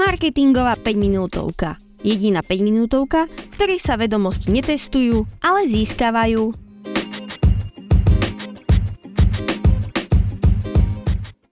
Marketingová 5 minútovka. Jediná 5 minútovka, v ktorej sa vedomosti netestujú, ale získavajú.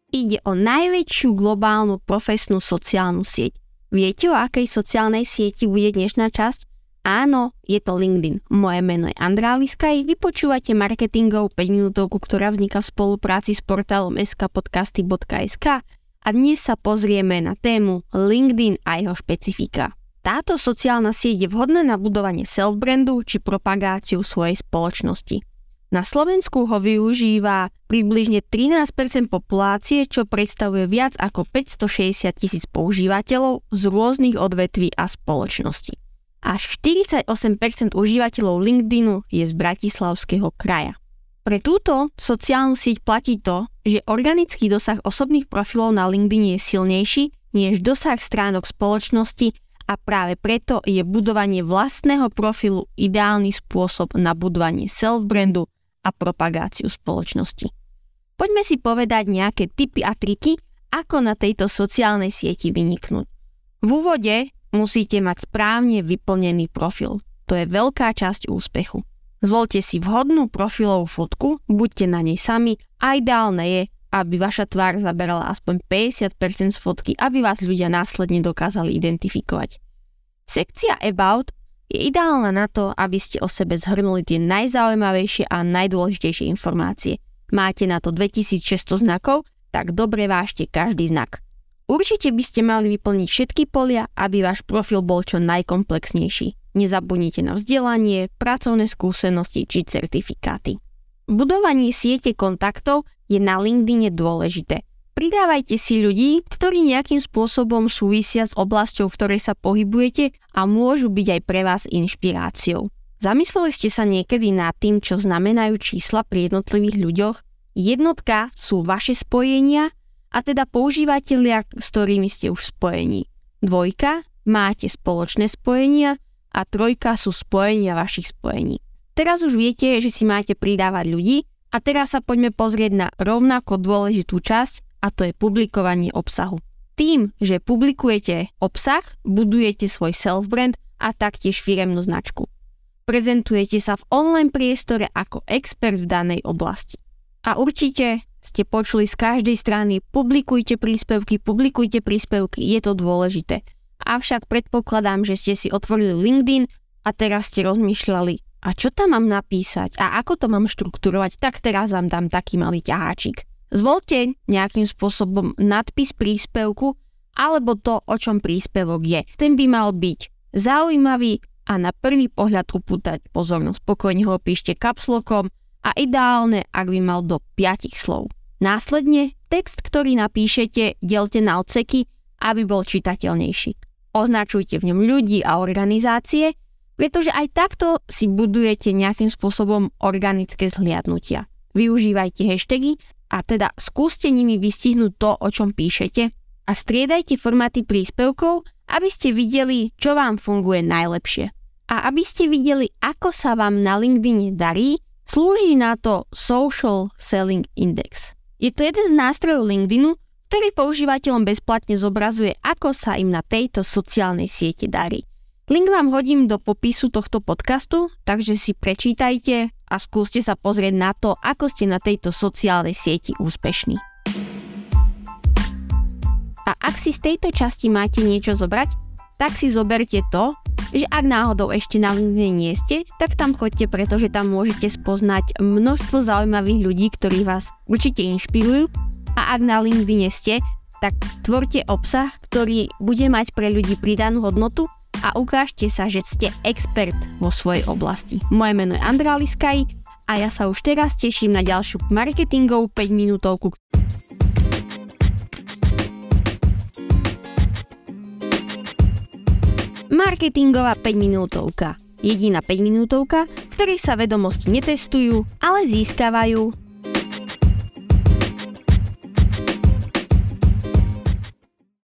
Ide o najväčšiu globálnu profesnú sociálnu sieť. Viete, o akej sociálnej sieti bude dnešná časť? Áno, je to LinkedIn. Moje meno je Andrá Liskaj, vypočúvate marketingov 5 minútovku, ktorá vzniká v spolupráci s portálom skpodcasty.sk a dnes sa pozrieme na tému LinkedIn a jeho špecifika. Táto sociálna sieť je vhodná na budovanie self-brandu či propagáciu svojej spoločnosti. Na Slovensku ho využíva približne 13% populácie, čo predstavuje viac ako 560 tisíc používateľov z rôznych odvetví a spoločností. Až 48% užívateľov LinkedInu je z Bratislavského kraja. Pre túto sociálnu sieť platí to, že organický dosah osobných profilov na LinkedIn je silnejší než dosah stránok spoločnosti a práve preto je budovanie vlastného profilu ideálny spôsob na budovanie self-brandu a propagáciu spoločnosti. Poďme si povedať nejaké tipy a triky, ako na tejto sociálnej sieti vyniknúť. V úvode musíte mať správne vyplnený profil. To je veľká časť úspechu. Zvolte si vhodnú profilovú fotku, buďte na nej sami a ideálne je, aby vaša tvár zaberala aspoň 50% z fotky, aby vás ľudia následne dokázali identifikovať. Sekcia About je ideálna na to, aby ste o sebe zhrnuli tie najzaujímavejšie a najdôležitejšie informácie. Máte na to 2600 znakov, tak dobre vážte každý znak. Určite by ste mali vyplniť všetky polia, aby váš profil bol čo najkomplexnejší. Nezabudnite na vzdelanie, pracovné skúsenosti či certifikáty. Budovanie siete kontaktov je na LinkedIne dôležité. Pridávajte si ľudí, ktorí nejakým spôsobom súvisia s oblasťou, v ktorej sa pohybujete a môžu byť aj pre vás inšpiráciou. Zamysleli ste sa niekedy nad tým, čo znamenajú čísla pri jednotlivých ľuďoch? Jednotka sú vaše spojenia a teda používateľia, s ktorými ste už spojení. Dvojka máte spoločné spojenia a trojka sú spojenia vašich spojení. Teraz už viete, že si máte pridávať ľudí a teraz sa poďme pozrieť na rovnako dôležitú časť a to je publikovanie obsahu. Tým, že publikujete obsah, budujete svoj self-brand a taktiež firemnú značku. Prezentujete sa v online priestore ako expert v danej oblasti. A určite ste počuli z každej strany, publikujte príspevky, publikujte príspevky, je to dôležité avšak predpokladám, že ste si otvorili LinkedIn a teraz ste rozmýšľali, a čo tam mám napísať a ako to mám štrukturovať, tak teraz vám dám taký malý ťaháčik. Zvolte nejakým spôsobom nadpis príspevku alebo to, o čom príspevok je. Ten by mal byť zaujímavý a na prvý pohľad upútať pozornosť. Spokojne ho píšte kapslokom a ideálne, ak by mal do 5 slov. Následne text, ktorý napíšete, delte na odseky, aby bol čitateľnejší označujte v ňom ľudí a organizácie, pretože aj takto si budujete nejakým spôsobom organické zhliadnutia. Využívajte hashtagy a teda skúste nimi vystihnúť to, o čom píšete a striedajte formáty príspevkov, aby ste videli, čo vám funguje najlepšie. A aby ste videli, ako sa vám na LinkedIn darí, slúži na to Social Selling Index. Je to jeden z nástrojov LinkedInu, ktorý používateľom bezplatne zobrazuje, ako sa im na tejto sociálnej siete darí. Link vám hodím do popisu tohto podcastu, takže si prečítajte a skúste sa pozrieť na to, ako ste na tejto sociálnej sieti úspešní. A ak si z tejto časti máte niečo zobrať, tak si zoberte to, že ak náhodou ešte na LinkedIn nie ste, tak tam chodte, pretože tam môžete spoznať množstvo zaujímavých ľudí, ktorí vás určite inšpirujú a ak na LinkedIn ste, tak tvorte obsah, ktorý bude mať pre ľudí pridanú hodnotu a ukážte sa, že ste expert vo svojej oblasti. Moje meno je Andrá Liskaj a ja sa už teraz teším na ďalšiu marketingovú 5 minútovku. Marketingová 5 minútovka. Jediná 5 minútovka, v ktorej sa vedomosti netestujú, ale získavajú